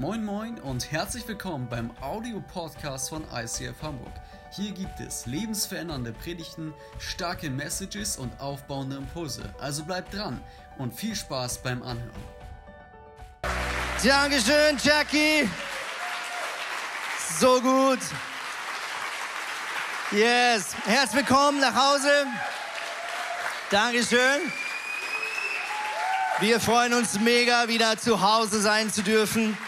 Moin Moin und herzlich willkommen beim Audio-Podcast von ICF Hamburg. Hier gibt es lebensverändernde Predigten, starke Messages und aufbauende Impulse. Also bleibt dran und viel Spaß beim Anhören. Dankeschön, Jackie. So gut. Yes. Herzlich willkommen nach Hause. Dankeschön. Wir freuen uns mega, wieder zu Hause sein zu dürfen.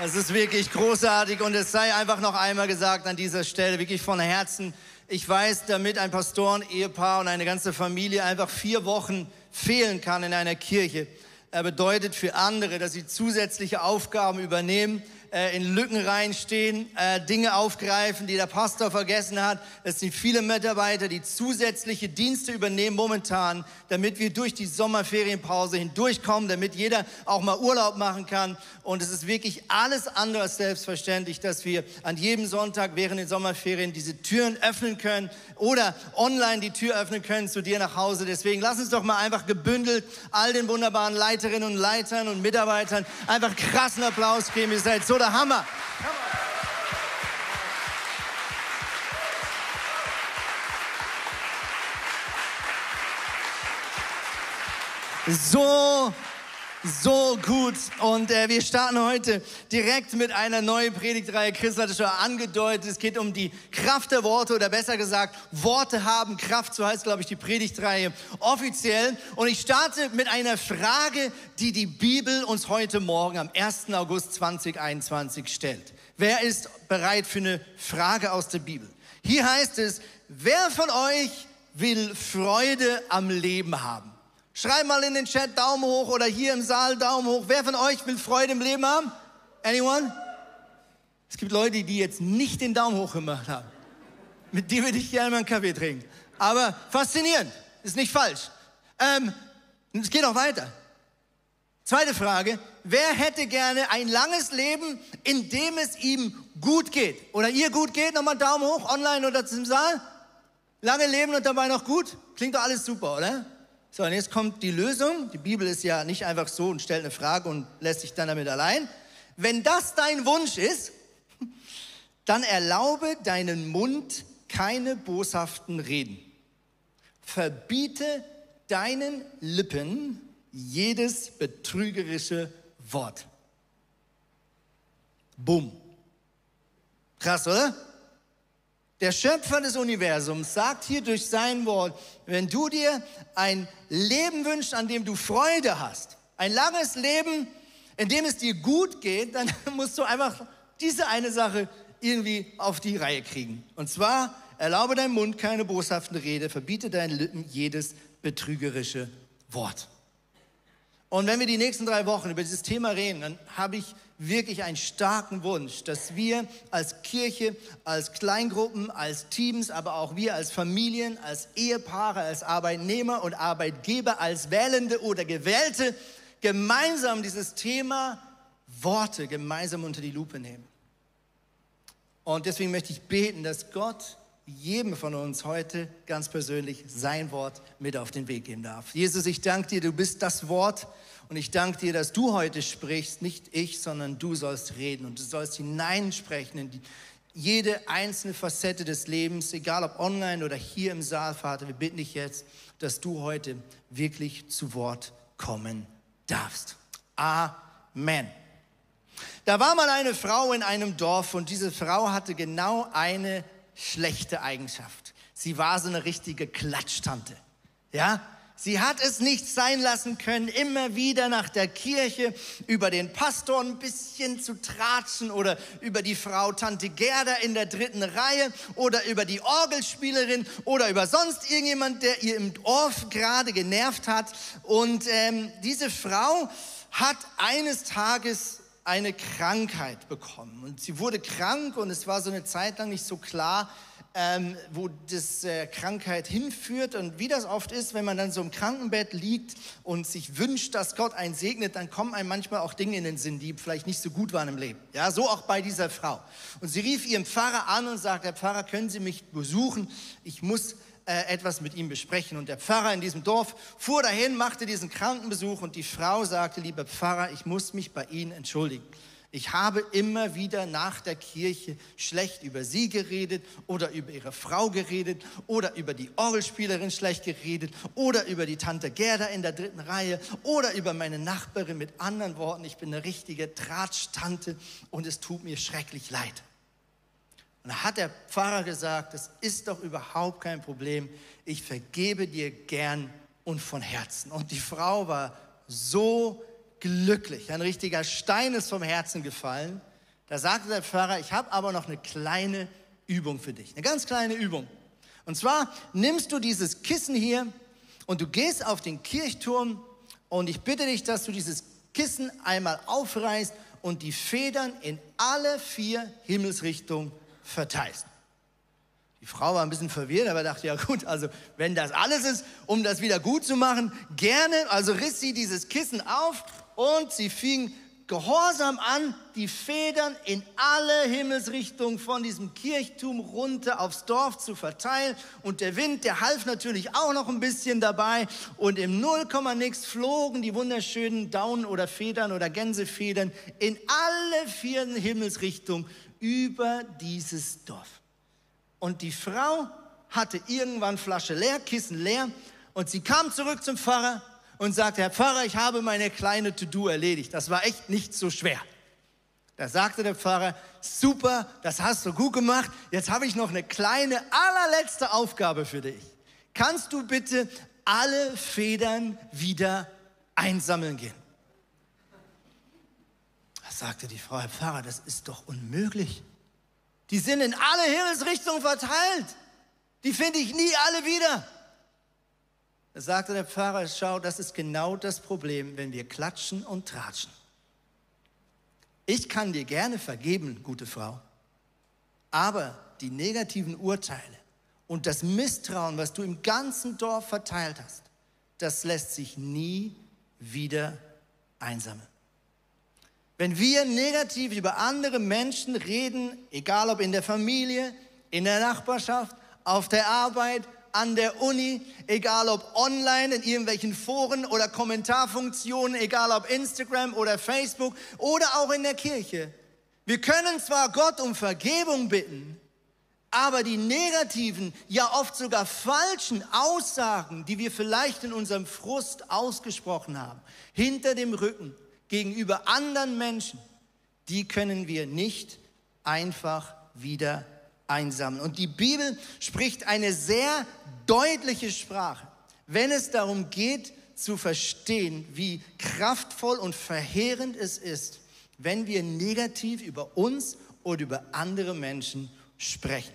Es ist wirklich großartig und es sei einfach noch einmal gesagt an dieser Stelle, wirklich von Herzen. Ich weiß, damit ein Pastoren, Ehepaar und eine ganze Familie einfach vier Wochen fehlen kann in einer Kirche, er bedeutet für andere, dass sie zusätzliche Aufgaben übernehmen, äh, in Lücken reinstehen, äh, Dinge aufgreifen, die der Pastor vergessen hat. Es sind viele Mitarbeiter, die zusätzliche Dienste übernehmen momentan, damit wir durch die Sommerferienpause hindurchkommen, damit jeder auch mal Urlaub machen kann. Und es ist wirklich alles andere als selbstverständlich, dass wir an jedem Sonntag während den Sommerferien diese Türen öffnen können oder online die Tür öffnen können zu dir nach Hause. Deswegen lass uns doch mal einfach gebündelt all den wunderbaren Leiterinnen und Leitern und Mitarbeitern einfach krassen Applaus geben. Ihr seid so der Hammer. So, so gut. Und äh, wir starten heute direkt mit einer neuen Predigtreihe. Chris hat es schon angedeutet. Es geht um die Kraft der Worte oder besser gesagt, Worte haben Kraft. So heißt, glaube ich, die Predigtreihe offiziell. Und ich starte mit einer Frage, die die Bibel uns heute Morgen am 1. August 2021 stellt. Wer ist bereit für eine Frage aus der Bibel? Hier heißt es, wer von euch will Freude am Leben haben? Schreib mal in den Chat Daumen hoch oder hier im Saal Daumen hoch. Wer von euch will Freude im Leben haben? Anyone? Es gibt Leute, die jetzt nicht den Daumen hoch gemacht haben. Mit denen würde ich gerne mal einen Kaffee trinken. Aber faszinierend, ist nicht falsch. Ähm, es geht auch weiter. Zweite Frage, wer hätte gerne ein langes Leben, in dem es ihm gut geht? Oder ihr gut geht? Nochmal Daumen hoch, online oder zum Saal. Lange leben und dabei noch gut? Klingt doch alles super, oder? So, und jetzt kommt die Lösung. Die Bibel ist ja nicht einfach so und stellt eine Frage und lässt sich dann damit allein. Wenn das dein Wunsch ist, dann erlaube deinen Mund keine boshaften Reden. Verbiete deinen Lippen jedes betrügerische Wort. Bumm. Krass, oder? Der Schöpfer des Universums sagt hier durch sein Wort, wenn du dir ein Leben wünschst, an dem du Freude hast, ein langes Leben, in dem es dir gut geht, dann musst du einfach diese eine Sache irgendwie auf die Reihe kriegen. Und zwar, erlaube deinem Mund keine boshaften Rede, verbiete deinen Lippen jedes betrügerische Wort. Und wenn wir die nächsten drei Wochen über dieses Thema reden, dann habe ich wirklich einen starken Wunsch, dass wir als Kirche, als Kleingruppen, als Teams, aber auch wir als Familien, als Ehepaare, als Arbeitnehmer und Arbeitgeber, als Wählende oder Gewählte gemeinsam dieses Thema Worte gemeinsam unter die Lupe nehmen. Und deswegen möchte ich beten, dass Gott jedem von uns heute ganz persönlich sein Wort mit auf den Weg geben darf. Jesus, ich danke dir, du bist das Wort und ich danke dir, dass du heute sprichst, nicht ich, sondern du sollst reden und du sollst hineinsprechen in die, jede einzelne Facette des Lebens, egal ob online oder hier im Saal, Vater. Wir bitten dich jetzt, dass du heute wirklich zu Wort kommen darfst. Amen. Da war mal eine Frau in einem Dorf und diese Frau hatte genau eine schlechte Eigenschaft. Sie war so eine richtige Klatschtante. Ja? Sie hat es nicht sein lassen können, immer wieder nach der Kirche über den Pastor ein bisschen zu tratschen oder über die Frau Tante Gerda in der dritten Reihe oder über die Orgelspielerin oder über sonst irgendjemand, der ihr im Dorf gerade genervt hat. Und ähm, diese Frau hat eines Tages eine Krankheit bekommen. Und sie wurde krank und es war so eine Zeit lang nicht so klar, ähm, wo das äh, Krankheit hinführt. Und wie das oft ist, wenn man dann so im Krankenbett liegt und sich wünscht, dass Gott einen segnet, dann kommen einem manchmal auch Dinge in den Sinn, die vielleicht nicht so gut waren im Leben. Ja, so auch bei dieser Frau. Und sie rief ihren Pfarrer an und sagte, Herr Pfarrer, können Sie mich besuchen? Ich muss äh, etwas mit ihm besprechen. Und der Pfarrer in diesem Dorf fuhr dahin, machte diesen Krankenbesuch und die Frau sagte, lieber Pfarrer, ich muss mich bei Ihnen entschuldigen. Ich habe immer wieder nach der Kirche schlecht über sie geredet oder über ihre Frau geredet oder über die Orgelspielerin schlecht geredet oder über die Tante Gerda in der dritten Reihe oder über meine Nachbarin mit anderen Worten. Ich bin eine richtige Tratschtante und es tut mir schrecklich leid. Und da hat der Pfarrer gesagt, das ist doch überhaupt kein Problem. Ich vergebe dir gern und von Herzen. Und die Frau war so glücklich. Ein richtiger Stein ist vom Herzen gefallen. Da sagte der Pfarrer, ich habe aber noch eine kleine Übung für dich. Eine ganz kleine Übung. Und zwar nimmst du dieses Kissen hier und du gehst auf den Kirchturm und ich bitte dich, dass du dieses Kissen einmal aufreißt und die Federn in alle vier Himmelsrichtungen verteilst. Die Frau war ein bisschen verwirrt, aber dachte, ja gut, also wenn das alles ist, um das wieder gut zu machen, gerne. Also riss sie dieses Kissen auf und sie fing gehorsam an, die Federn in alle Himmelsrichtungen von diesem Kirchturm runter aufs Dorf zu verteilen. Und der Wind, der half natürlich auch noch ein bisschen dabei. Und im Nullkomma-Nix flogen die wunderschönen Daunen oder Federn oder Gänsefedern in alle vier Himmelsrichtungen über dieses Dorf. Und die Frau hatte irgendwann Flasche leer, Kissen leer. Und sie kam zurück zum Pfarrer und sagte, Herr Pfarrer, ich habe meine kleine To-Do erledigt. Das war echt nicht so schwer. Da sagte der Pfarrer, super, das hast du gut gemacht. Jetzt habe ich noch eine kleine, allerletzte Aufgabe für dich. Kannst du bitte alle Federn wieder einsammeln gehen? Da sagte die Frau, Herr Pfarrer, das ist doch unmöglich. Die sind in alle Himmelsrichtungen verteilt. Die finde ich nie alle wieder. Da sagte der Pfarrer, schau, das ist genau das Problem, wenn wir klatschen und tratschen. Ich kann dir gerne vergeben, gute Frau, aber die negativen Urteile und das Misstrauen, was du im ganzen Dorf verteilt hast, das lässt sich nie wieder einsammeln. Wenn wir negativ über andere Menschen reden, egal ob in der Familie, in der Nachbarschaft, auf der Arbeit, an der Uni, egal ob online in irgendwelchen Foren oder Kommentarfunktionen, egal ob Instagram oder Facebook oder auch in der Kirche. Wir können zwar Gott um Vergebung bitten, aber die negativen, ja oft sogar falschen Aussagen, die wir vielleicht in unserem Frust ausgesprochen haben, hinter dem Rücken gegenüber anderen Menschen, die können wir nicht einfach wieder einsammeln. Und die Bibel spricht eine sehr deutliche Sprache, wenn es darum geht zu verstehen, wie kraftvoll und verheerend es ist, wenn wir negativ über uns oder über andere Menschen sprechen.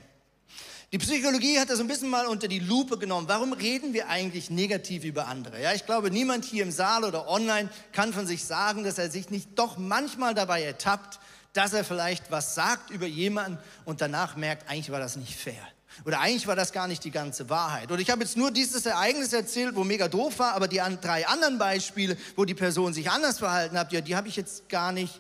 Die Psychologie hat das ein bisschen mal unter die Lupe genommen. Warum reden wir eigentlich negativ über andere? Ja, ich glaube, niemand hier im Saal oder online kann von sich sagen, dass er sich nicht doch manchmal dabei ertappt, dass er vielleicht was sagt über jemanden und danach merkt, eigentlich war das nicht fair. Oder eigentlich war das gar nicht die ganze Wahrheit. Oder ich habe jetzt nur dieses Ereignis erzählt, wo mega doof war, aber die drei anderen Beispiele, wo die Person sich anders verhalten hat, ja, die habe ich jetzt gar nicht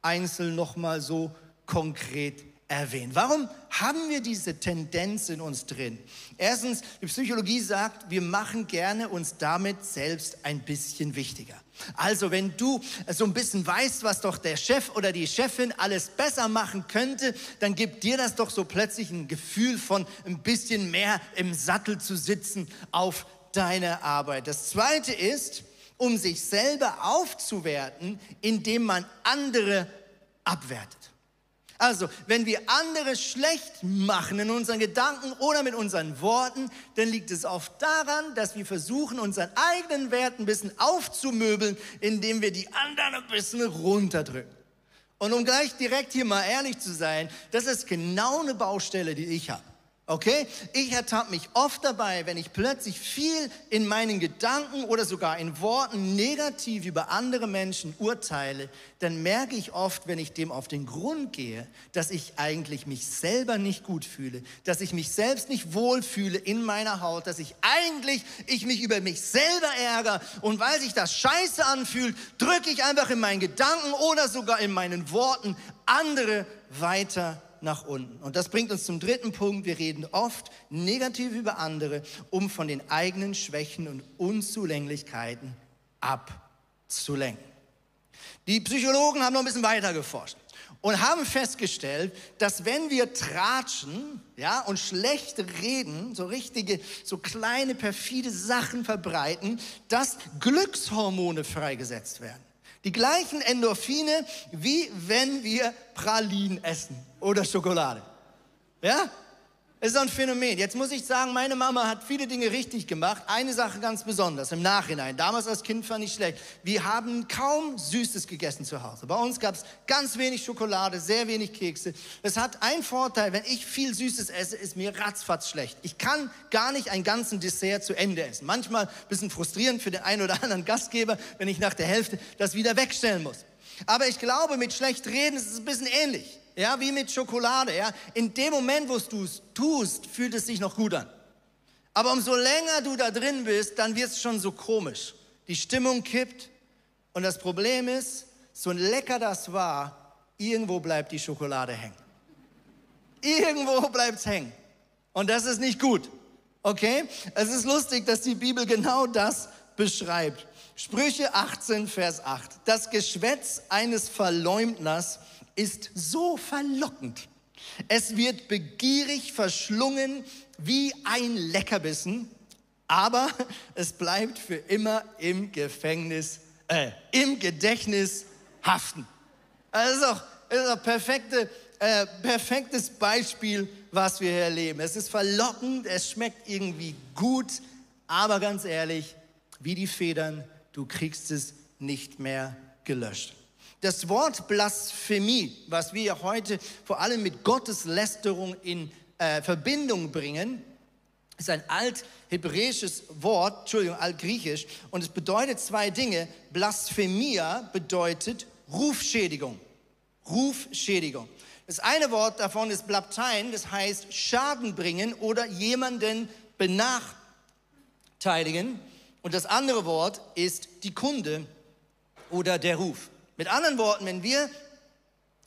einzeln nochmal so konkret erwähnt. Warum haben wir diese Tendenz in uns drin? Erstens, die Psychologie sagt, wir machen gerne uns damit selbst ein bisschen wichtiger. Also wenn du so ein bisschen weißt, was doch der Chef oder die Chefin alles besser machen könnte, dann gibt dir das doch so plötzlich ein Gefühl von ein bisschen mehr im Sattel zu sitzen auf deine Arbeit. Das Zweite ist, um sich selber aufzuwerten, indem man andere abwertet. Also, wenn wir andere schlecht machen in unseren Gedanken oder mit unseren Worten, dann liegt es oft daran, dass wir versuchen, unseren eigenen Wert ein bisschen aufzumöbeln, indem wir die anderen ein bisschen runterdrücken. Und um gleich direkt hier mal ehrlich zu sein, das ist genau eine Baustelle, die ich habe. Okay? Ich ertappe mich oft dabei, wenn ich plötzlich viel in meinen Gedanken oder sogar in Worten negativ über andere Menschen urteile, dann merke ich oft, wenn ich dem auf den Grund gehe, dass ich eigentlich mich selber nicht gut fühle, dass ich mich selbst nicht wohlfühle in meiner Haut, dass ich eigentlich ich mich über mich selber ärgere und weil sich das scheiße anfühlt, drücke ich einfach in meinen Gedanken oder sogar in meinen Worten andere weiter nach unten. Und das bringt uns zum dritten Punkt. Wir reden oft negativ über andere, um von den eigenen Schwächen und Unzulänglichkeiten abzulenken. Die Psychologen haben noch ein bisschen weiter geforscht und haben festgestellt, dass wenn wir tratschen, ja, und schlecht reden, so richtige, so kleine perfide Sachen verbreiten, dass Glückshormone freigesetzt werden. Die gleichen Endorphine, wie wenn wir Pralinen essen oder Schokolade. Ja? Es ist ein Phänomen. Jetzt muss ich sagen, meine Mama hat viele Dinge richtig gemacht. Eine Sache ganz besonders im Nachhinein. Damals als Kind fand ich schlecht. Wir haben kaum Süßes gegessen zu Hause. Bei uns gab es ganz wenig Schokolade, sehr wenig Kekse. Es hat einen Vorteil, wenn ich viel Süßes esse, ist mir ratzfatz schlecht. Ich kann gar nicht einen ganzen Dessert zu Ende essen. Manchmal ein bisschen frustrierend für den einen oder anderen Gastgeber, wenn ich nach der Hälfte das wieder wegstellen muss. Aber ich glaube, mit schlecht reden ist es ein bisschen ähnlich ja, wie mit Schokolade, ja. In dem Moment, wo du es tust, fühlt es sich noch gut an. Aber umso länger du da drin bist, dann wird es schon so komisch. Die Stimmung kippt und das Problem ist, so lecker das war, irgendwo bleibt die Schokolade hängen. Irgendwo bleibt es hängen. Und das ist nicht gut. Okay? Es ist lustig, dass die Bibel genau das beschreibt. Sprüche 18, Vers 8. Das Geschwätz eines Verleumdners ist so verlockend. Es wird begierig verschlungen wie ein Leckerbissen, aber es bleibt für immer im Gefängnis, äh, im Gedächtnis haften. Das ist auch, das ist auch perfekte, äh, perfektes Beispiel, was wir hier erleben. Es ist verlockend, es schmeckt irgendwie gut, aber ganz ehrlich, wie die Federn, du kriegst es nicht mehr gelöscht. Das Wort Blasphemie, was wir heute vor allem mit Gotteslästerung in äh, Verbindung bringen, ist ein althebräisches Wort, Entschuldigung, altgriechisch, und es bedeutet zwei Dinge. Blasphemia bedeutet Rufschädigung. Rufschädigung. Das eine Wort davon ist Blabtein, das heißt Schaden bringen oder jemanden benachteiligen. Und das andere Wort ist die Kunde oder der Ruf. Mit anderen Worten, wenn wir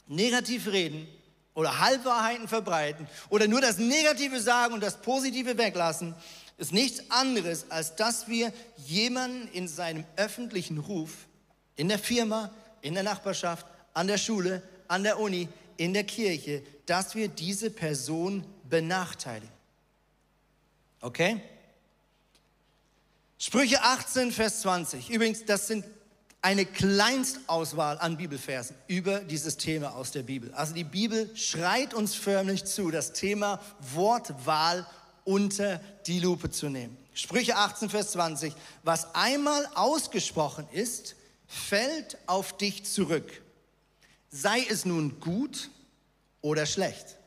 negativ reden oder Halbwahrheiten verbreiten oder nur das Negative sagen und das Positive weglassen, ist nichts anderes, als dass wir jemanden in seinem öffentlichen Ruf, in der Firma, in der Nachbarschaft, an der Schule, an der Uni, in der Kirche, dass wir diese Person benachteiligen. Okay? Sprüche 18, Vers 20. Übrigens, das sind eine Kleinstauswahl an Bibelversen über dieses Thema aus der Bibel. Also die Bibel schreit uns förmlich zu, das Thema Wortwahl unter die Lupe zu nehmen. Sprüche 18, Vers 20. Was einmal ausgesprochen ist, fällt auf dich zurück. Sei es nun gut oder schlecht.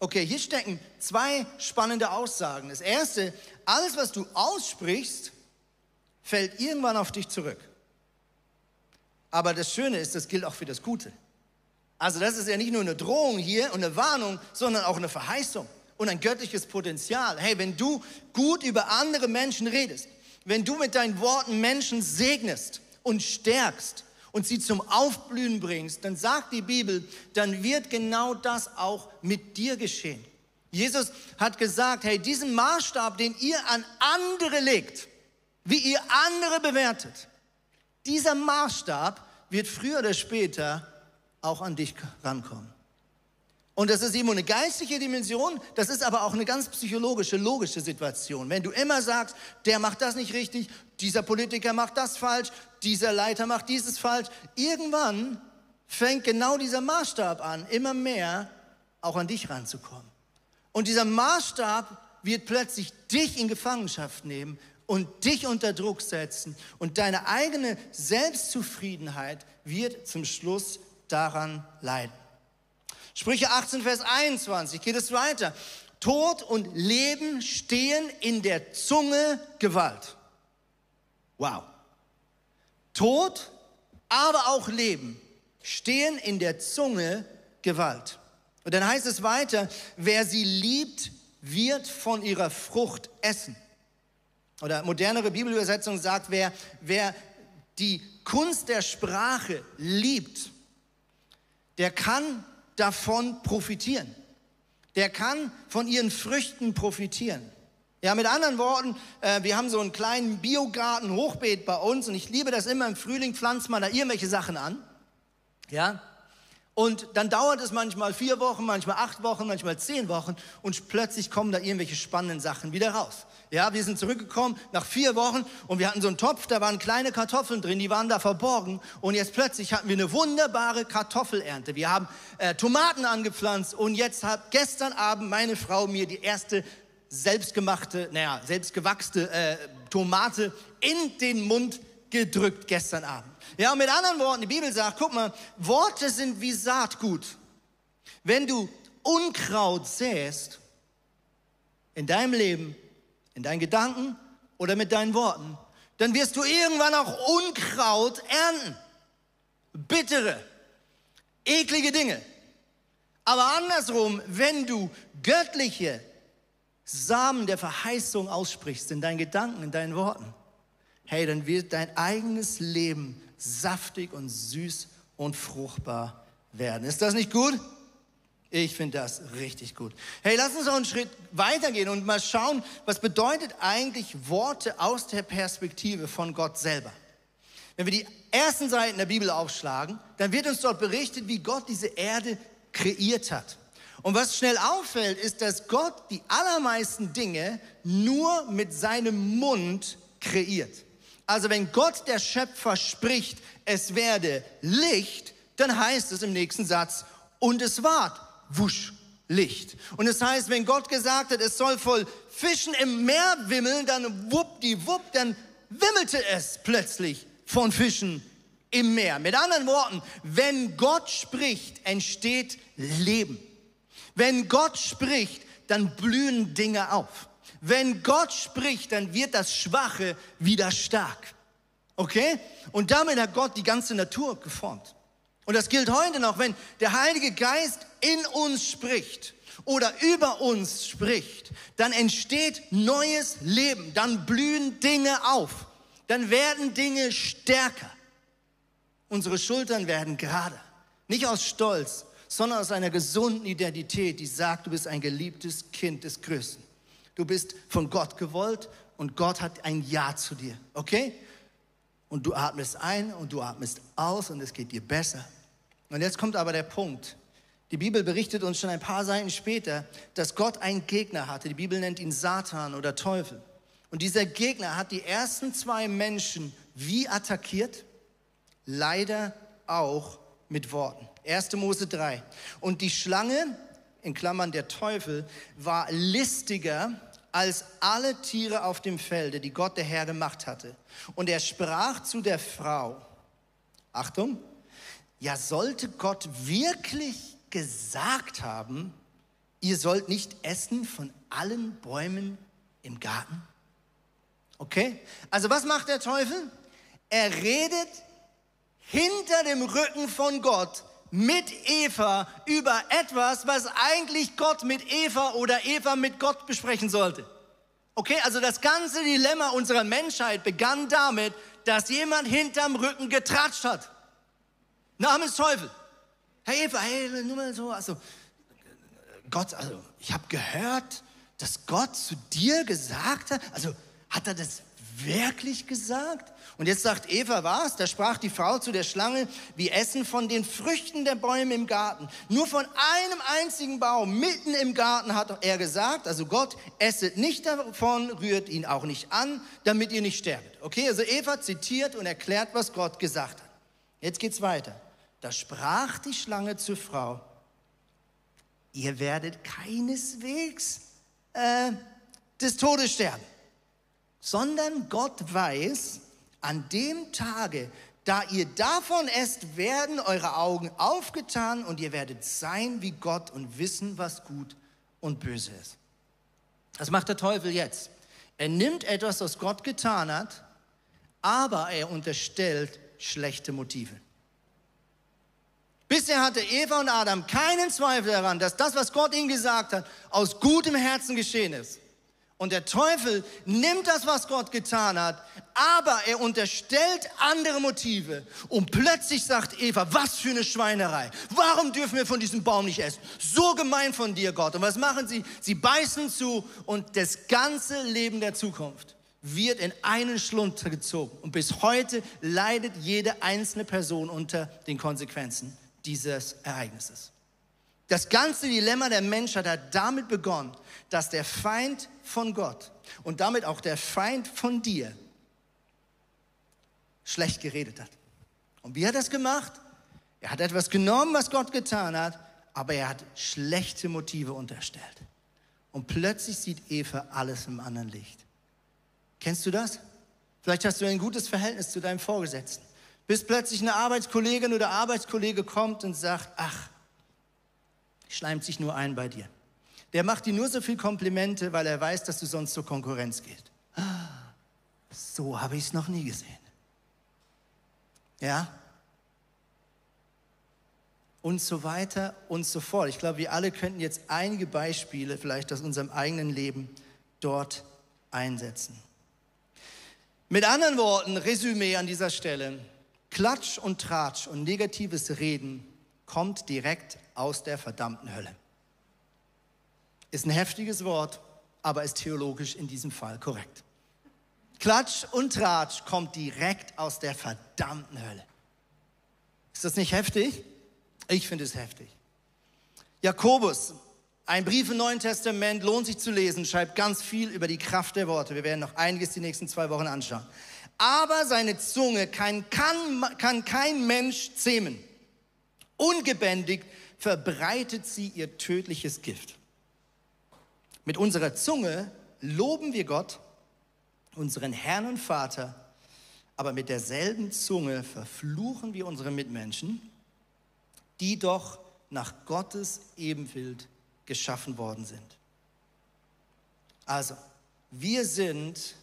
Okay, hier stecken zwei spannende Aussagen. Das erste, alles, was du aussprichst, fällt irgendwann auf dich zurück. Aber das Schöne ist, das gilt auch für das Gute. Also das ist ja nicht nur eine Drohung hier und eine Warnung, sondern auch eine Verheißung und ein göttliches Potenzial. Hey, wenn du gut über andere Menschen redest, wenn du mit deinen Worten Menschen segnest und stärkst und sie zum Aufblühen bringst, dann sagt die Bibel, dann wird genau das auch mit dir geschehen. Jesus hat gesagt, hey, diesen Maßstab, den ihr an andere legt, wie ihr andere bewertet, dieser Maßstab wird früher oder später auch an dich rankommen. Und das ist eben eine geistliche Dimension, das ist aber auch eine ganz psychologische, logische Situation. Wenn du immer sagst, der macht das nicht richtig, dieser Politiker macht das falsch, dieser Leiter macht dieses falsch, irgendwann fängt genau dieser Maßstab an, immer mehr auch an dich ranzukommen. Und dieser Maßstab wird plötzlich dich in Gefangenschaft nehmen und dich unter Druck setzen und deine eigene Selbstzufriedenheit wird zum Schluss daran leiden. Sprüche 18, Vers 21 geht es weiter. Tod und Leben stehen in der Zunge Gewalt. Wow. Tod, aber auch Leben stehen in der Zunge Gewalt. Und dann heißt es weiter, wer sie liebt, wird von ihrer Frucht essen. Oder modernere Bibelübersetzung sagt, wer, wer die Kunst der Sprache liebt, der kann davon profitieren. Der kann von ihren Früchten profitieren. Ja, mit anderen Worten, äh, wir haben so einen kleinen Biogarten, Hochbeet bei uns und ich liebe das immer im Frühling, pflanzt man da irgendwelche Sachen an. Ja, und dann dauert es manchmal vier Wochen, manchmal acht Wochen, manchmal zehn Wochen und plötzlich kommen da irgendwelche spannenden Sachen wieder raus. Ja, wir sind zurückgekommen nach vier Wochen und wir hatten so einen Topf, da waren kleine Kartoffeln drin, die waren da verborgen und jetzt plötzlich hatten wir eine wunderbare Kartoffelernte. Wir haben äh, Tomaten angepflanzt und jetzt hat gestern Abend meine Frau mir die erste selbstgemachte, naja, selbstgewachste äh, Tomate in den Mund gedrückt gestern Abend. Ja, mit anderen Worten, die Bibel sagt, guck mal, Worte sind wie Saatgut. Wenn du Unkraut säst in deinem Leben, in deinen Gedanken oder mit deinen Worten, dann wirst du irgendwann auch Unkraut ernten. Bittere, eklige Dinge. Aber andersrum, wenn du göttliche Samen der Verheißung aussprichst in deinen Gedanken, in deinen Worten, hey, dann wird dein eigenes Leben saftig und süß und fruchtbar werden. Ist das nicht gut? Ich finde das richtig gut. Hey, lass uns noch einen Schritt weitergehen und mal schauen, was bedeutet eigentlich Worte aus der Perspektive von Gott selber. Wenn wir die ersten Seiten der Bibel aufschlagen, dann wird uns dort berichtet, wie Gott diese Erde kreiert hat. Und was schnell auffällt, ist, dass Gott die allermeisten Dinge nur mit seinem Mund kreiert. Also wenn Gott der Schöpfer spricht, es werde Licht, dann heißt es im nächsten Satz, und es ward wusch Licht. Und es das heißt, wenn Gott gesagt hat, es soll voll Fischen im Meer wimmeln, dann wuppdiwupp, dann wimmelte es plötzlich von Fischen im Meer. Mit anderen Worten, wenn Gott spricht, entsteht Leben. Wenn Gott spricht, dann blühen Dinge auf. Wenn Gott spricht, dann wird das Schwache wieder stark. Okay? Und damit hat Gott die ganze Natur geformt. Und das gilt heute noch, wenn der Heilige Geist in uns spricht oder über uns spricht, dann entsteht neues Leben, dann blühen Dinge auf, dann werden Dinge stärker. Unsere Schultern werden gerade, nicht aus Stolz, sondern aus einer gesunden Identität, die sagt, du bist ein geliebtes Kind des Größten. Du bist von Gott gewollt und Gott hat ein Ja zu dir, okay? Und du atmest ein und du atmest aus und es geht dir besser. Und jetzt kommt aber der Punkt. Die Bibel berichtet uns schon ein paar Seiten später, dass Gott einen Gegner hatte. Die Bibel nennt ihn Satan oder Teufel. Und dieser Gegner hat die ersten zwei Menschen wie attackiert? Leider auch mit Worten. 1. Mose 3. Und die Schlange in Klammern der Teufel, war listiger als alle Tiere auf dem Felde, die Gott der Herr gemacht hatte. Und er sprach zu der Frau, Achtung, ja sollte Gott wirklich gesagt haben, ihr sollt nicht essen von allen Bäumen im Garten? Okay? Also was macht der Teufel? Er redet hinter dem Rücken von Gott mit Eva über etwas, was eigentlich Gott mit Eva oder Eva mit Gott besprechen sollte. Okay, also das ganze Dilemma unserer Menschheit begann damit, dass jemand hinterm Rücken getratscht hat. Namens Teufel. Hey Eva, hey, nur mal so, also Gott, also ich habe gehört, dass Gott zu dir gesagt hat, also hat er das wirklich gesagt? Und jetzt sagt Eva was? Da sprach die Frau zu der Schlange, wir essen von den Früchten der Bäume im Garten. Nur von einem einzigen Baum mitten im Garten hat er gesagt, also Gott, esset nicht davon, rührt ihn auch nicht an, damit ihr nicht sterbt. Okay, also Eva zitiert und erklärt, was Gott gesagt hat. Jetzt geht's weiter. Da sprach die Schlange zur Frau, ihr werdet keineswegs äh, des Todes sterben sondern Gott weiß, an dem Tage, da ihr davon esst, werden eure Augen aufgetan und ihr werdet sein wie Gott und wissen, was gut und böse ist. Das macht der Teufel jetzt. Er nimmt etwas, was Gott getan hat, aber er unterstellt schlechte Motive. Bisher hatte Eva und Adam keinen Zweifel daran, dass das, was Gott ihnen gesagt hat, aus gutem Herzen geschehen ist. Und der Teufel nimmt das, was Gott getan hat, aber er unterstellt andere Motive. Und plötzlich sagt Eva, was für eine Schweinerei. Warum dürfen wir von diesem Baum nicht essen? So gemein von dir, Gott. Und was machen sie? Sie beißen zu und das ganze Leben der Zukunft wird in einen Schlund gezogen. Und bis heute leidet jede einzelne Person unter den Konsequenzen dieses Ereignisses. Das ganze Dilemma der Menschheit hat damit begonnen, dass der Feind von Gott und damit auch der Feind von dir schlecht geredet hat. Und wie hat er das gemacht? Er hat etwas genommen, was Gott getan hat, aber er hat schlechte Motive unterstellt. Und plötzlich sieht Eva alles im anderen Licht. Kennst du das? Vielleicht hast du ein gutes Verhältnis zu deinem Vorgesetzten. Bis plötzlich eine Arbeitskollegin oder Arbeitskollege kommt und sagt, ach, schleimt sich nur ein bei dir. Der macht dir nur so viel Komplimente, weil er weiß, dass du sonst zur Konkurrenz gehst. So habe ich es noch nie gesehen. Ja? Und so weiter und so fort. Ich glaube, wir alle könnten jetzt einige Beispiele vielleicht aus unserem eigenen Leben dort einsetzen. Mit anderen Worten, Resümee an dieser Stelle. Klatsch und Tratsch und negatives Reden kommt direkt aus der verdammten Hölle. Ist ein heftiges Wort, aber ist theologisch in diesem Fall korrekt. Klatsch und Tratsch kommt direkt aus der verdammten Hölle. Ist das nicht heftig? Ich finde es heftig. Jakobus, ein Brief im Neuen Testament, lohnt sich zu lesen, schreibt ganz viel über die Kraft der Worte. Wir werden noch einiges die nächsten zwei Wochen anschauen. Aber seine Zunge kann, kann, kann kein Mensch zähmen. Ungebändigt verbreitet sie ihr tödliches Gift. Mit unserer Zunge loben wir Gott, unseren Herrn und Vater, aber mit derselben Zunge verfluchen wir unsere Mitmenschen, die doch nach Gottes Ebenbild geschaffen worden sind. Also, wir sind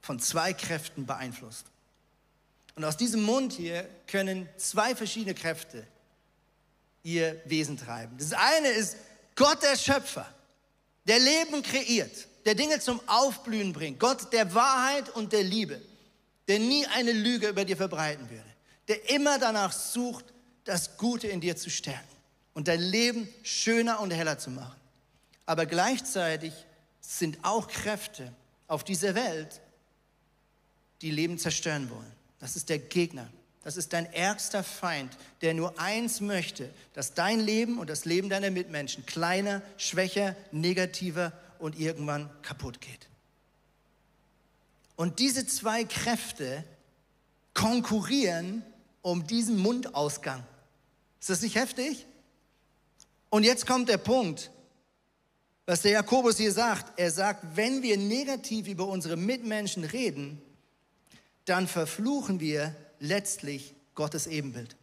von zwei Kräften beeinflusst. Und aus diesem Mund hier können zwei verschiedene Kräfte ihr Wesen treiben. Das eine ist Gott der Schöpfer, der Leben kreiert, der Dinge zum Aufblühen bringt. Gott der Wahrheit und der Liebe, der nie eine Lüge über dir verbreiten würde, der immer danach sucht, das Gute in dir zu stärken und dein Leben schöner und heller zu machen. Aber gleichzeitig sind auch Kräfte auf dieser Welt, die Leben zerstören wollen. Das ist der Gegner. Das ist dein ärgster Feind, der nur eins möchte, dass dein Leben und das Leben deiner Mitmenschen kleiner, schwächer, negativer und irgendwann kaputt geht. Und diese zwei Kräfte konkurrieren um diesen Mundausgang. Ist das nicht heftig? Und jetzt kommt der Punkt, was der Jakobus hier sagt. Er sagt, wenn wir negativ über unsere Mitmenschen reden, dann verfluchen wir letztlich Gottes Ebenbild.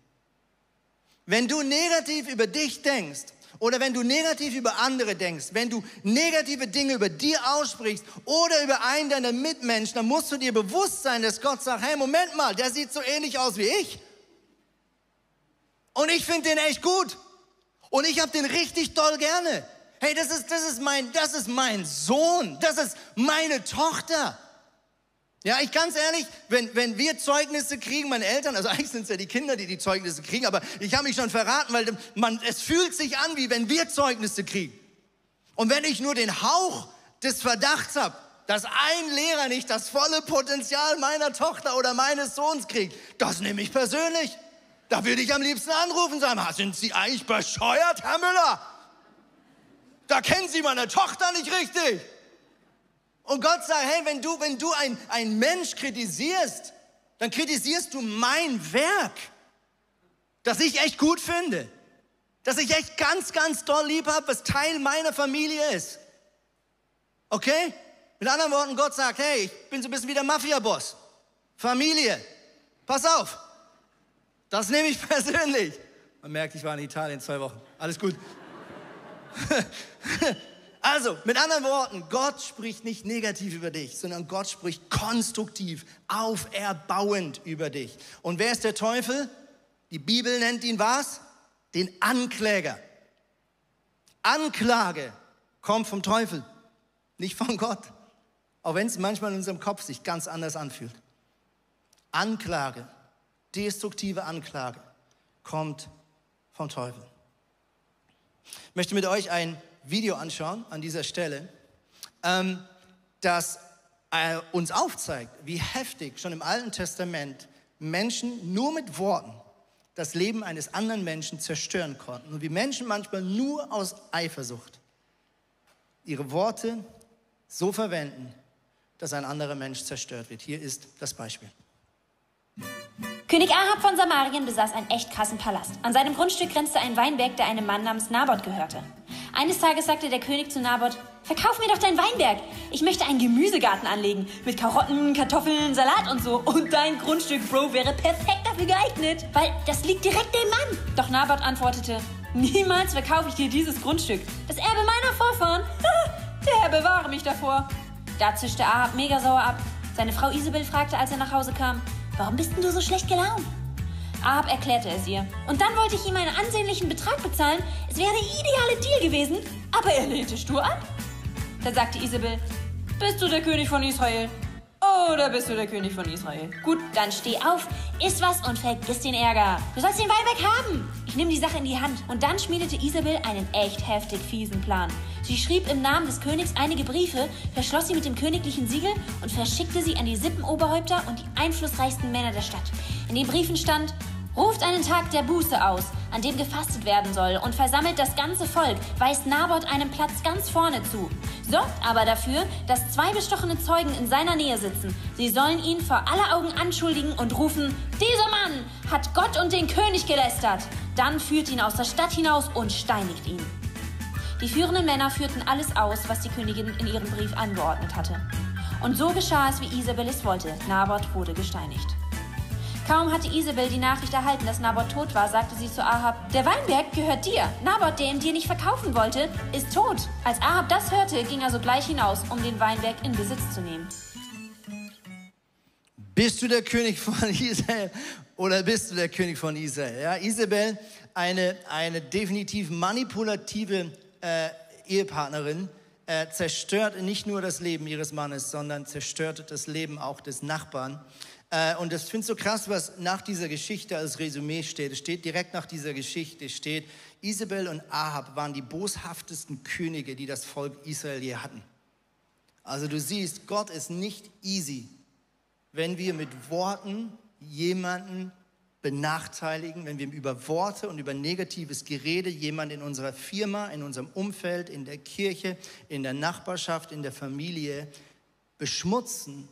Wenn du negativ über dich denkst oder wenn du negativ über andere denkst, wenn du negative Dinge über dir aussprichst oder über einen deiner Mitmenschen, dann musst du dir bewusst sein, dass Gott sagt, hey, Moment mal, der sieht so ähnlich aus wie ich. Und ich finde den echt gut. Und ich habe den richtig doll gerne. Hey, das ist, das, ist mein, das ist mein Sohn. Das ist meine Tochter. Ja, ich ganz ehrlich, wenn, wenn wir Zeugnisse kriegen, meine Eltern, also eigentlich sind es ja die Kinder, die die Zeugnisse kriegen, aber ich habe mich schon verraten, weil man, es fühlt sich an, wie wenn wir Zeugnisse kriegen. Und wenn ich nur den Hauch des Verdachts habe, dass ein Lehrer nicht das volle Potenzial meiner Tochter oder meines Sohns kriegt, das nehme ich persönlich. Da würde ich am liebsten anrufen und sagen, sind Sie eigentlich bescheuert, Herr Müller? Da kennen Sie meine Tochter nicht richtig. Und Gott sagt, hey, wenn du, wenn du ein, ein Mensch kritisierst, dann kritisierst du mein Werk, das ich echt gut finde, das ich echt ganz, ganz toll lieb habe, was Teil meiner Familie ist. Okay? Mit anderen Worten, Gott sagt, hey, ich bin so ein bisschen wie der Mafia-Boss. Familie, pass auf. Das nehme ich persönlich. Man merkt, ich war in Italien zwei Wochen. Alles gut. Also, mit anderen Worten, Gott spricht nicht negativ über dich, sondern Gott spricht konstruktiv, auferbauend über dich. Und wer ist der Teufel? Die Bibel nennt ihn was? Den Ankläger. Anklage kommt vom Teufel. nicht von Gott. Auch wenn es manchmal in unserem Kopf sich ganz anders anfühlt. Anklage, destruktive Anklage kommt vom Teufel. Ich möchte mit euch ein Video anschauen an dieser Stelle, ähm, das äh, uns aufzeigt, wie heftig schon im Alten Testament Menschen nur mit Worten das Leben eines anderen Menschen zerstören konnten und wie Menschen manchmal nur aus Eifersucht ihre Worte so verwenden, dass ein anderer Mensch zerstört wird. Hier ist das Beispiel. König Ahab von Samarien besaß einen echt krassen Palast. An seinem Grundstück grenzte ein Weinberg, der einem Mann namens Naboth gehörte. Eines Tages sagte der König zu Naboth, verkauf mir doch dein Weinberg. Ich möchte einen Gemüsegarten anlegen. Mit Karotten, Kartoffeln, Salat und so. Und dein Grundstück, Bro, wäre perfekt dafür geeignet, weil das liegt direkt dem Mann. Doch Naboth antwortete, niemals verkaufe ich dir dieses Grundstück. Das Erbe meiner Vorfahren. der Herr bewahre mich davor. Da zischte Ahab mega sauer ab. Seine Frau Isabel fragte, als er nach Hause kam, Warum bist denn du so schlecht gelaunt? Ahab erklärte es ihr. Und dann wollte ich ihm einen ansehnlichen Betrag bezahlen. Es wäre der ideale Deal gewesen, aber er lehnte stur ab. Da sagte Isabel, bist du der König von Israel? Oder bist du der König von Israel? Gut, dann steh auf, iss was und vergiss den Ärger. Du sollst den Weinberg haben. Nehme die Sache in die Hand. Und dann schmiedete Isabel einen echt heftig fiesen Plan. Sie schrieb im Namen des Königs einige Briefe, verschloss sie mit dem königlichen Siegel und verschickte sie an die Sippenoberhäupter und die einflussreichsten Männer der Stadt. In den Briefen stand, Ruft einen Tag der Buße aus, an dem gefastet werden soll, und versammelt das ganze Volk, weist Naboth einen Platz ganz vorne zu. Sorgt aber dafür, dass zwei bestochene Zeugen in seiner Nähe sitzen. Sie sollen ihn vor aller Augen anschuldigen und rufen, dieser Mann hat Gott und den König gelästert. Dann führt ihn aus der Stadt hinaus und steinigt ihn. Die führenden Männer führten alles aus, was die Königin in ihrem Brief angeordnet hatte. Und so geschah es, wie Isabel es wollte. Naboth wurde gesteinigt. Kaum hatte Isabel die Nachricht erhalten, dass Naboth tot war, sagte sie zu Ahab, der Weinberg gehört dir. Naboth, der ihn dir nicht verkaufen wollte, ist tot. Als Ahab das hörte, ging er sogleich hinaus, um den Weinberg in Besitz zu nehmen. Bist du der König von Israel oder bist du der König von Israel? Ja, Isabel, eine, eine definitiv manipulative äh, Ehepartnerin, äh, zerstört nicht nur das Leben ihres Mannes, sondern zerstört das Leben auch des Nachbarn. Äh, und das finde ich so krass, was nach dieser Geschichte als Resümee steht. Es steht direkt nach dieser Geschichte, steht, Isabel und Ahab waren die boshaftesten Könige, die das Volk Israel je hatten. Also du siehst, Gott ist nicht easy, wenn wir mit Worten jemanden benachteiligen, wenn wir über Worte und über negatives Gerede jemanden in unserer Firma, in unserem Umfeld, in der Kirche, in der Nachbarschaft, in der Familie beschmutzen,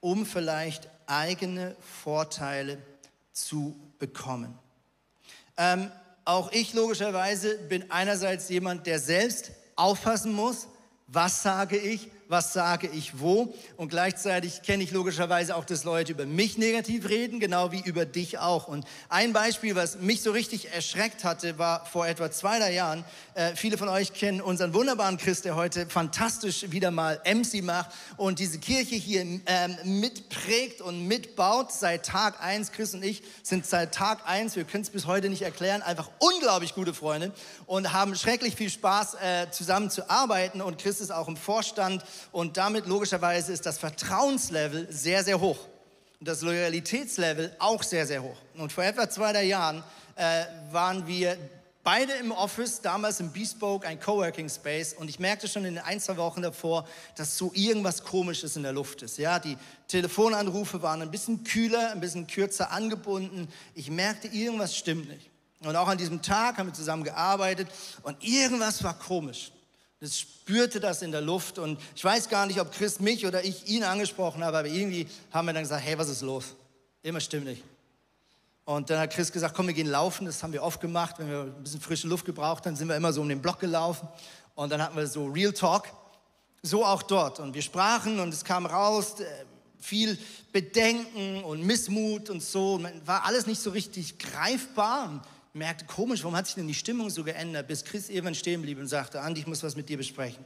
um vielleicht eigene Vorteile zu bekommen. Ähm, auch ich logischerweise bin einerseits jemand, der selbst aufpassen muss, was sage ich, was sage ich wo. Und gleichzeitig kenne ich logischerweise auch, dass Leute über mich negativ reden, genau wie über dich auch. Und ein Beispiel, was mich so richtig erschreckt hatte, war vor etwa zwei, drei Jahren. Äh, viele von euch kennen unseren wunderbaren Christ, der heute fantastisch wieder mal MC macht und diese Kirche hier ähm, mitprägt und mitbaut seit Tag eins. Chris und ich sind seit Tag eins, wir können es bis heute nicht erklären, einfach unglaublich gute Freunde und haben schrecklich viel Spaß, äh, zusammen zu arbeiten. Und Chris ist auch im Vorstand und damit logischerweise ist das Vertrauenslevel sehr, sehr hoch. Und das Loyalitätslevel auch sehr, sehr hoch. Und vor etwa zwei, drei Jahren äh, waren wir beide im Office, damals im Bespoke, ein Coworking Space. Und ich merkte schon in den ein, zwei Wochen davor, dass so irgendwas Komisches in der Luft ist. Ja, die Telefonanrufe waren ein bisschen kühler, ein bisschen kürzer angebunden. Ich merkte, irgendwas stimmt nicht. Und auch an diesem Tag haben wir zusammen gearbeitet und irgendwas war komisch. Das spürte das in der Luft und ich weiß gar nicht, ob Chris mich oder ich ihn angesprochen habe, aber irgendwie haben wir dann gesagt, hey, was ist los? Immer stimmt nicht. Und dann hat Chris gesagt, komm, wir gehen laufen. Das haben wir oft gemacht, wenn wir ein bisschen frische Luft gebraucht haben, sind wir immer so um den Block gelaufen. Und dann hatten wir so Real Talk, so auch dort. Und wir sprachen und es kam raus, äh, viel Bedenken und Missmut und so. War alles nicht so richtig greifbar merkte, komisch, warum hat sich denn die Stimmung so geändert, bis Chris irgendwann stehen blieb und sagte, Andi, ich muss was mit dir besprechen.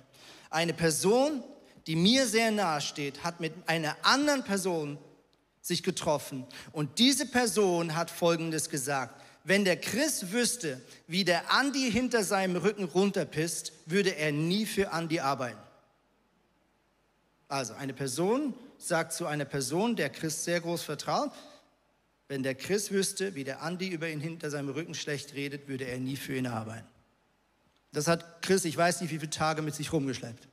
Eine Person, die mir sehr nahe steht, hat mit einer anderen Person sich getroffen und diese Person hat Folgendes gesagt. Wenn der Chris wüsste, wie der Andi hinter seinem Rücken runterpisst, würde er nie für Andi arbeiten. Also eine Person sagt zu einer Person, der Christ sehr groß vertraut, wenn der Christ wüsste, wie der Andi über ihn hinter seinem Rücken schlecht redet, würde er nie für ihn arbeiten. Das hat Chris, ich weiß nicht, wie viele Tage mit sich rumgeschleppt.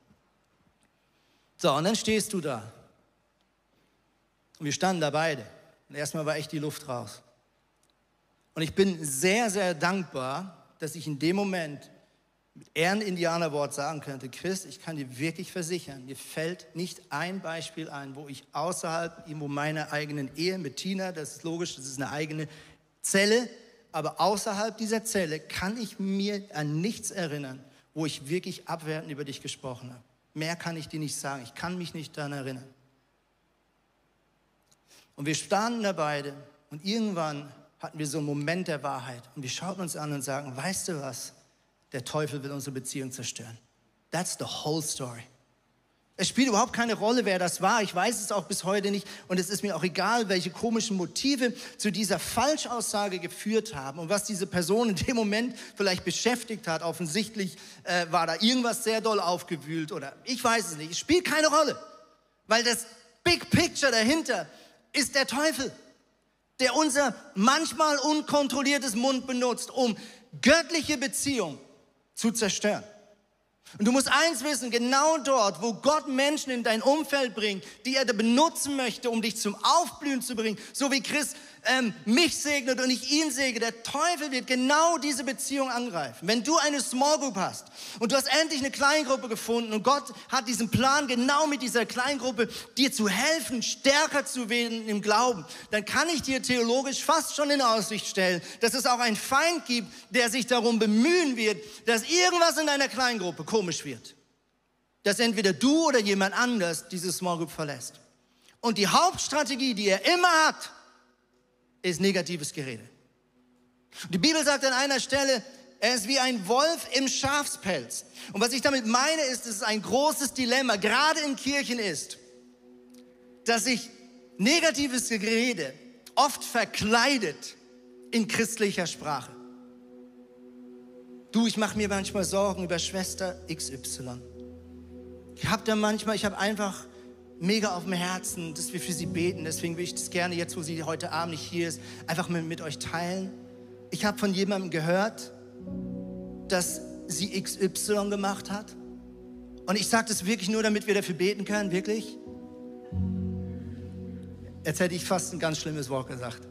So, und dann stehst du da. Und wir standen da beide. Und erstmal war echt die Luft raus. Und ich bin sehr, sehr dankbar, dass ich in dem Moment mit Ehren-Indianerwort sagen könnte, Chris, ich kann dir wirklich versichern, mir fällt nicht ein Beispiel ein, wo ich außerhalb irgendwo meiner eigenen Ehe mit Tina, das ist logisch, das ist eine eigene Zelle, aber außerhalb dieser Zelle kann ich mir an nichts erinnern, wo ich wirklich abwertend über dich gesprochen habe. Mehr kann ich dir nicht sagen, ich kann mich nicht daran erinnern. Und wir standen da beide und irgendwann hatten wir so einen Moment der Wahrheit und wir schauten uns an und sagen, weißt du was? Der Teufel will unsere Beziehung zerstören. That's the whole story. Es spielt überhaupt keine Rolle, wer das war. Ich weiß es auch bis heute nicht. Und es ist mir auch egal, welche komischen Motive zu dieser Falschaussage geführt haben und was diese Person in dem Moment vielleicht beschäftigt hat. Offensichtlich äh, war da irgendwas sehr doll aufgewühlt oder ich weiß es nicht. Es spielt keine Rolle, weil das Big Picture dahinter ist der Teufel, der unser manchmal unkontrolliertes Mund benutzt, um göttliche Beziehungen zu zerstören. Und du musst eins wissen, genau dort, wo Gott Menschen in dein Umfeld bringt, die er benutzen möchte, um dich zum Aufblühen zu bringen, so wie Chris ähm, mich segnet und ich ihn segne, der Teufel wird genau diese Beziehung angreifen. Wenn du eine Small Group hast und du hast endlich eine Kleingruppe gefunden und Gott hat diesen Plan, genau mit dieser Kleingruppe dir zu helfen, stärker zu werden im Glauben, dann kann ich dir theologisch fast schon in Aussicht stellen, dass es auch einen Feind gibt, der sich darum bemühen wird, dass irgendwas in deiner Kleingruppe komisch wird. Dass entweder du oder jemand anders diese Small Group verlässt. Und die Hauptstrategie, die er immer hat, ist negatives Gerede. Die Bibel sagt an einer Stelle, er ist wie ein Wolf im Schafspelz. Und was ich damit meine, ist, dass es ein großes Dilemma, gerade in Kirchen ist, dass sich negatives Gerede oft verkleidet in christlicher Sprache. Du, ich mache mir manchmal Sorgen über Schwester XY. Ich habe da manchmal, ich habe einfach mega auf dem Herzen, dass wir für sie beten. Deswegen will ich das gerne jetzt, wo sie heute Abend nicht hier ist, einfach mit, mit euch teilen. Ich habe von jemandem gehört, dass sie XY gemacht hat. Und ich sage das wirklich nur, damit wir dafür beten können, wirklich. Jetzt hätte ich fast ein ganz schlimmes Wort gesagt,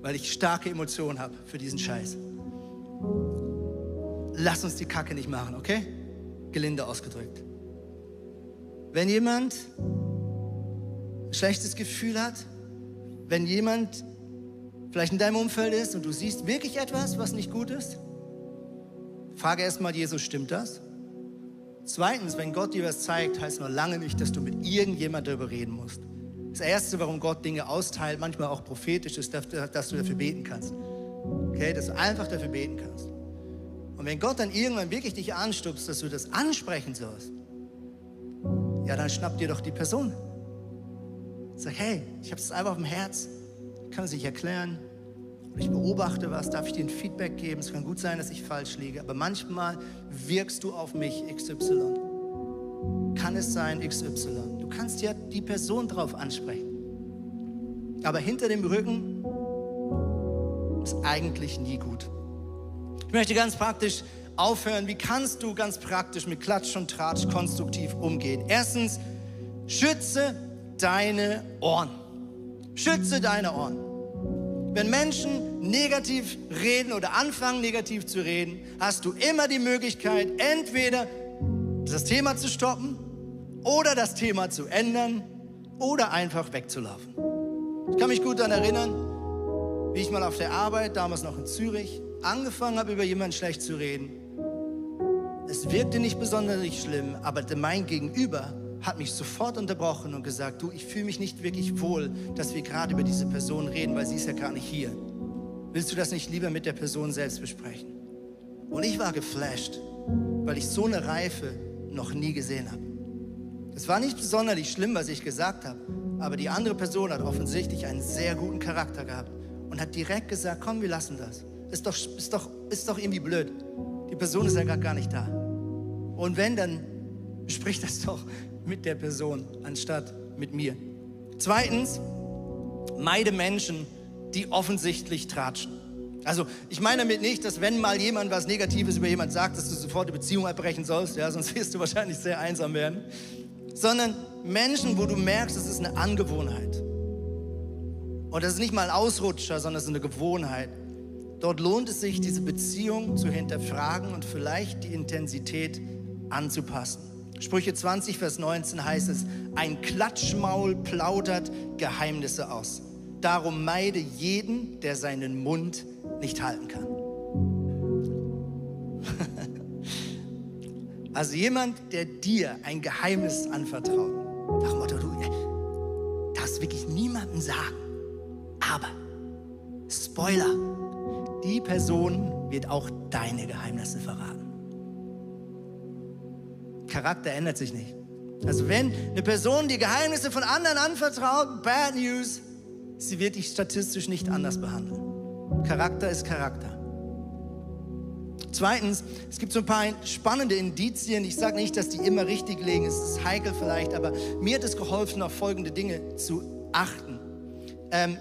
weil ich starke Emotionen habe für diesen Scheiß. Lass uns die Kacke nicht machen, okay? Gelinde ausgedrückt. Wenn jemand schlechtes Gefühl hat, wenn jemand vielleicht in deinem Umfeld ist und du siehst wirklich etwas, was nicht gut ist, frage erstmal Jesus, stimmt das? Zweitens, wenn Gott dir was zeigt, heißt noch lange nicht, dass du mit irgendjemand darüber reden musst. Das Erste, warum Gott Dinge austeilt, manchmal auch prophetisch, ist, dass du dafür beten kannst. Okay, dass du einfach dafür beten kannst. Und wenn Gott dann irgendwann wirklich dich anstupst, dass du das ansprechen sollst, ja, dann schnapp dir doch die Person. Sag, hey, ich habe es einfach auf dem Herz, ich kann es nicht erklären. Ich beobachte was, darf ich dir ein Feedback geben? Es kann gut sein, dass ich falsch liege, aber manchmal wirkst du auf mich XY. Kann es sein XY? Du kannst ja die Person drauf ansprechen. Aber hinter dem Rücken ist eigentlich nie gut. Ich möchte ganz praktisch aufhören. Wie kannst du ganz praktisch mit Klatsch und Tratsch konstruktiv umgehen? Erstens, schütze deine Ohren. Schütze deine Ohren. Wenn Menschen negativ reden oder anfangen negativ zu reden, hast du immer die Möglichkeit, entweder das Thema zu stoppen oder das Thema zu ändern oder einfach wegzulaufen. Ich kann mich gut daran erinnern, wie ich mal auf der Arbeit, damals noch in Zürich, angefangen habe, über jemanden schlecht zu reden. Es wirkte nicht besonders schlimm, aber mein Gegenüber hat mich sofort unterbrochen und gesagt, du, ich fühle mich nicht wirklich wohl, dass wir gerade über diese Person reden, weil sie ist ja gar nicht hier. Willst du das nicht lieber mit der Person selbst besprechen? Und ich war geflasht, weil ich so eine Reife noch nie gesehen habe. Es war nicht besonders schlimm, was ich gesagt habe, aber die andere Person hat offensichtlich einen sehr guten Charakter gehabt und hat direkt gesagt, komm, wir lassen das. Ist doch, ist doch, ist doch irgendwie blöd. Die Person ist ja gar, gar nicht da. Und wenn, dann sprich das doch mit der Person anstatt mit mir. Zweitens, meide Menschen, die offensichtlich tratschen. Also ich meine damit nicht, dass wenn mal jemand was Negatives über jemand sagt, dass du sofort die Beziehung abbrechen sollst, ja, sonst wirst du wahrscheinlich sehr einsam werden, sondern Menschen, wo du merkst, es ist eine Angewohnheit. Und das ist nicht mal ein Ausrutscher, sondern es ist eine Gewohnheit. Dort lohnt es sich, diese Beziehung zu hinterfragen und vielleicht die Intensität anzupassen. Sprüche 20, Vers 19 heißt es, ein Klatschmaul plaudert Geheimnisse aus. Darum meide jeden, der seinen Mund nicht halten kann. Also jemand, der dir ein Geheimnis anvertraut. Nach dem Motto, du darfst wirklich niemandem sagen. Aber, Spoiler, die Person wird auch deine Geheimnisse verraten. Charakter ändert sich nicht. Also wenn eine Person die Geheimnisse von anderen anvertraut, bad news, sie wird dich statistisch nicht anders behandeln. Charakter ist Charakter. Zweitens, es gibt so ein paar spannende Indizien. Ich sage nicht, dass die immer richtig liegen, es ist heikel vielleicht, aber mir hat es geholfen, auf folgende Dinge zu achten. Ähm,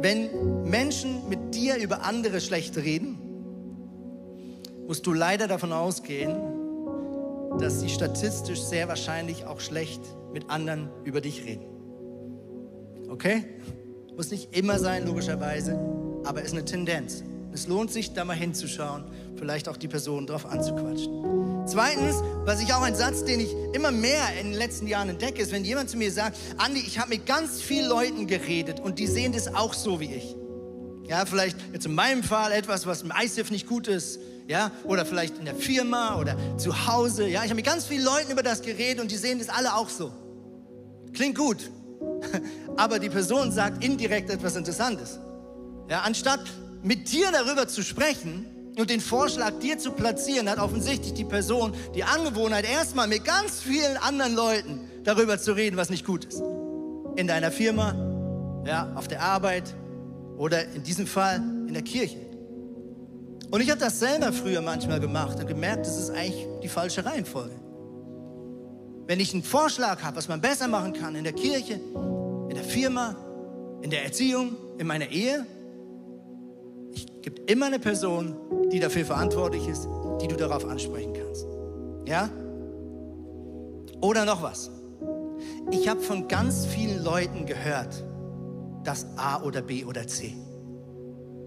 wenn Menschen mit dir über andere schlecht reden, musst du leider davon ausgehen, dass sie statistisch sehr wahrscheinlich auch schlecht mit anderen über dich reden. Okay? Muss nicht immer sein, logischerweise, aber ist eine Tendenz. Es lohnt sich, da mal hinzuschauen, vielleicht auch die Person drauf anzuquatschen. Zweitens, was ich auch ein Satz, den ich immer mehr in den letzten Jahren entdecke, ist, wenn jemand zu mir sagt, Andi, ich habe mit ganz vielen Leuten geredet und die sehen das auch so wie ich. Ja, vielleicht jetzt in meinem Fall etwas, was im ISIF nicht gut ist, ja, oder vielleicht in der Firma oder zu Hause, ja. Ich habe mit ganz vielen Leuten über das geredet und die sehen das alle auch so. Klingt gut, aber die Person sagt indirekt etwas Interessantes. Ja, anstatt mit dir darüber zu sprechen und den Vorschlag dir zu platzieren, hat offensichtlich die Person die Angewohnheit, erstmal mit ganz vielen anderen Leuten darüber zu reden, was nicht gut ist. In deiner Firma, ja, auf der Arbeit oder in diesem Fall in der Kirche. Und ich habe das selber früher manchmal gemacht und gemerkt, das ist eigentlich die falsche Reihenfolge. Wenn ich einen Vorschlag habe, was man besser machen kann in der Kirche, in der Firma, in der Erziehung, in meiner Ehe, es gibt immer eine Person, die dafür verantwortlich ist, die du darauf ansprechen kannst. Ja? Oder noch was. Ich habe von ganz vielen Leuten gehört, dass A oder B oder C.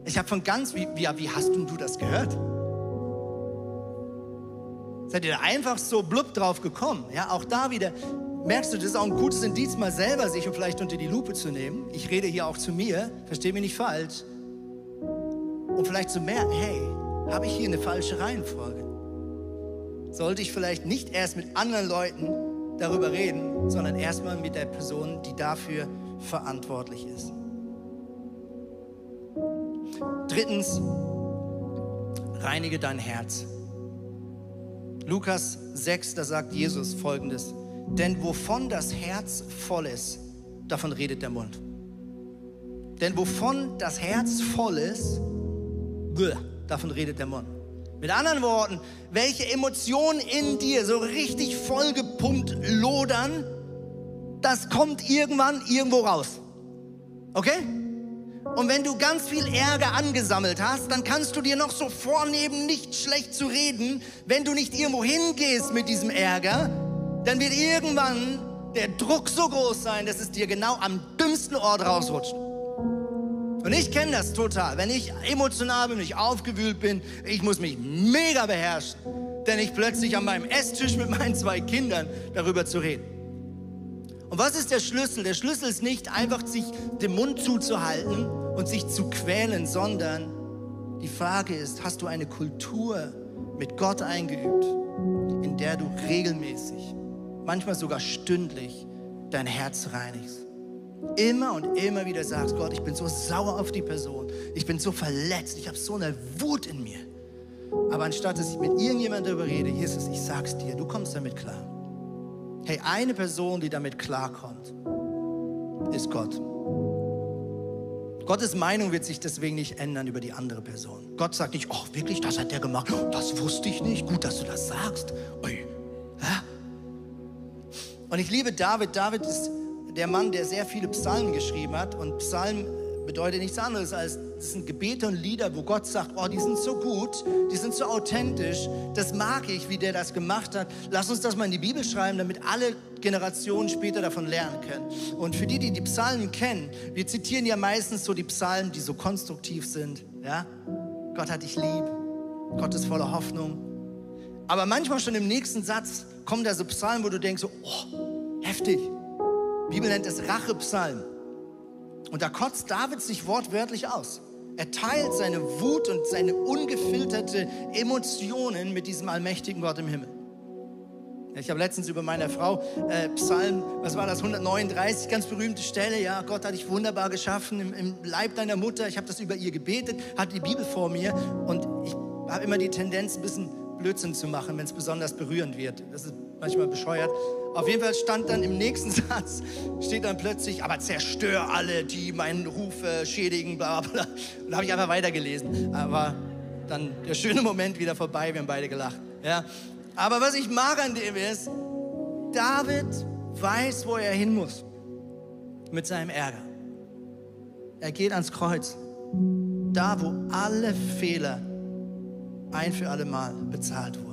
Ich habe von ganz, wie, wie, wie hast du das gehört? Seid ihr da einfach so blub drauf gekommen? Ja, auch da wieder merkst du, das ist auch ein gutes Indiz, mal selber sich und vielleicht unter die Lupe zu nehmen. Ich rede hier auch zu mir, verstehe mich nicht falsch. Und vielleicht zu merken, hey, habe ich hier eine falsche Reihenfolge? Sollte ich vielleicht nicht erst mit anderen Leuten darüber reden, sondern erstmal mit der Person, die dafür verantwortlich ist. Drittens, reinige dein Herz. Lukas 6, da sagt Jesus folgendes, denn wovon das Herz voll ist, davon redet der Mund. Denn wovon das Herz voll ist, davon redet der Mund. Mit anderen Worten, welche Emotionen in dir so richtig vollgepumpt lodern, das kommt irgendwann irgendwo raus. Okay? Und wenn du ganz viel Ärger angesammelt hast, dann kannst du dir noch so vornehmen, nicht schlecht zu reden. Wenn du nicht irgendwo hingehst mit diesem Ärger, dann wird irgendwann der Druck so groß sein, dass es dir genau am dümmsten Ort rausrutscht. Und ich kenne das total. Wenn ich emotional bin, wenn ich aufgewühlt bin, ich muss mich mega beherrschen, denn ich plötzlich an meinem Esstisch mit meinen zwei Kindern darüber zu reden. Und was ist der Schlüssel? Der Schlüssel ist nicht einfach, sich den Mund zuzuhalten und sich zu quälen, sondern die Frage ist, hast du eine Kultur mit Gott eingeübt, in der du regelmäßig, manchmal sogar stündlich, dein Herz reinigst? Immer und immer wieder sagst, Gott, ich bin so sauer auf die Person, ich bin so verletzt, ich habe so eine Wut in mir. Aber anstatt dass ich mit irgendjemandem darüber rede, Jesus, ich sag's dir, du kommst damit klar. Hey, eine Person, die damit klarkommt, ist Gott. Gottes Meinung wird sich deswegen nicht ändern über die andere Person. Gott sagt nicht, oh wirklich, das hat der gemacht, das wusste ich nicht, gut, dass du das sagst. Und ich liebe David. David ist der Mann, der sehr viele Psalmen geschrieben hat. Und Psalm bedeutet nichts anderes als, das sind Gebete und Lieder, wo Gott sagt, oh, die sind so gut, die sind so authentisch, das mag ich, wie der das gemacht hat. Lass uns das mal in die Bibel schreiben, damit alle Generationen später davon lernen können. Und für die, die die Psalmen kennen, wir zitieren ja meistens so die Psalmen, die so konstruktiv sind. Ja? Gott hat dich lieb, Gott ist voller Hoffnung. Aber manchmal schon im nächsten Satz kommen da so Psalmen, wo du denkst, so, oh, heftig. Die Bibel nennt es Rachepsalm. Und da kotzt David sich wortwörtlich aus. Er teilt seine Wut und seine ungefilterte Emotionen mit diesem allmächtigen Gott im Himmel. Ich habe letztens über meine Frau äh, Psalm, was war das, 139, ganz berühmte Stelle. Ja, Gott hat dich wunderbar geschaffen im, im Leib deiner Mutter. Ich habe das über ihr gebetet, hatte die Bibel vor mir und ich habe immer die Tendenz, ein bisschen Blödsinn zu machen, wenn es besonders berührend wird. Das ist manchmal bescheuert. Auf jeden Fall stand dann im nächsten Satz, steht dann plötzlich, aber zerstör alle, die meinen Ruf äh, schädigen, bla bla. Und habe ich einfach weitergelesen. Aber dann der schöne Moment wieder vorbei, wir haben beide gelacht. Ja. Aber was ich mag an dem ist, David weiß, wo er hin muss mit seinem Ärger. Er geht ans Kreuz, da wo alle Fehler ein für alle Mal bezahlt wurden.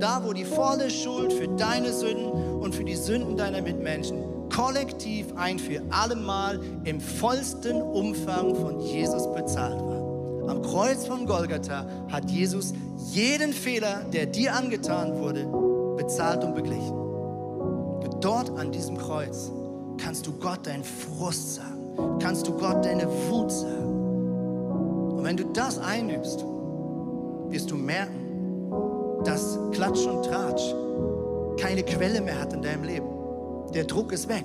Da, wo die volle Schuld für deine Sünden und für die Sünden deiner Mitmenschen kollektiv ein für alle Mal im vollsten Umfang von Jesus bezahlt war. Am Kreuz von Golgatha hat Jesus jeden Fehler, der dir angetan wurde, bezahlt und beglichen. Dort an diesem Kreuz kannst du Gott deinen Frust sagen, kannst du Gott deine Wut sagen. Und wenn du das einübst, wirst du merken, dass Klatsch und Tratsch keine Quelle mehr hat in deinem Leben. Der Druck ist weg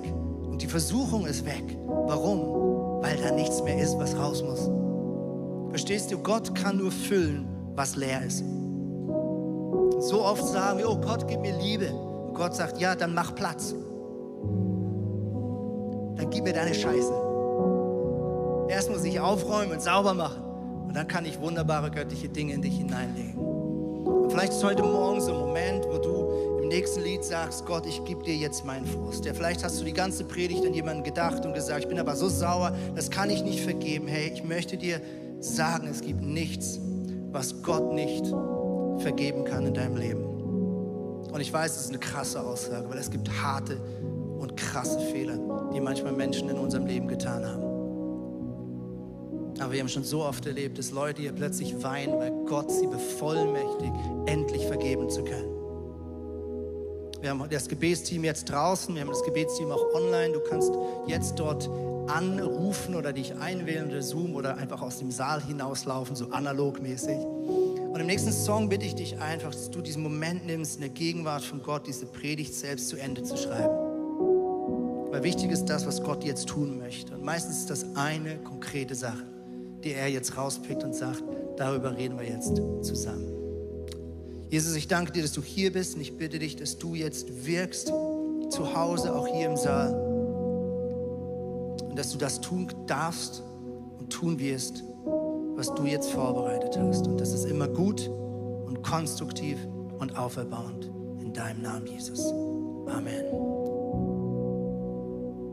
und die Versuchung ist weg. Warum? Weil da nichts mehr ist, was raus muss. Verstehst du? Gott kann nur füllen, was leer ist. So oft sagen wir, oh Gott, gib mir Liebe. Und Gott sagt, ja, dann mach Platz. Dann gib mir deine Scheiße. Erst muss ich aufräumen und sauber machen. Und dann kann ich wunderbare göttliche Dinge in dich hineinlegen. Vielleicht ist heute Morgen so ein Moment, wo du im nächsten Lied sagst, Gott, ich gebe dir jetzt meinen Frust. Ja, vielleicht hast du die ganze Predigt an jemanden gedacht und gesagt, ich bin aber so sauer, das kann ich nicht vergeben. Hey, ich möchte dir sagen, es gibt nichts, was Gott nicht vergeben kann in deinem Leben. Und ich weiß, das ist eine krasse Aussage, weil es gibt harte und krasse Fehler, die manchmal Menschen in unserem Leben getan haben. Aber wir haben schon so oft erlebt, dass Leute hier plötzlich weinen, weil Gott sie bevollmächtigt, endlich vergeben zu können. Wir haben das Gebetsteam jetzt draußen, wir haben das Gebetsteam auch online. Du kannst jetzt dort anrufen oder dich einwählen oder Zoom oder einfach aus dem Saal hinauslaufen, so analogmäßig. Und im nächsten Song bitte ich dich einfach, dass du diesen Moment nimmst, in der Gegenwart von Gott diese Predigt selbst zu Ende zu schreiben. Weil wichtig ist das, was Gott jetzt tun möchte. Und meistens ist das eine konkrete Sache die er jetzt rauspickt und sagt, darüber reden wir jetzt zusammen. Jesus, ich danke dir, dass du hier bist und ich bitte dich, dass du jetzt wirkst, zu Hause, auch hier im Saal. Und dass du das tun darfst und tun wirst, was du jetzt vorbereitet hast. Und das ist immer gut und konstruktiv und auferbauend. In deinem Namen, Jesus. Amen.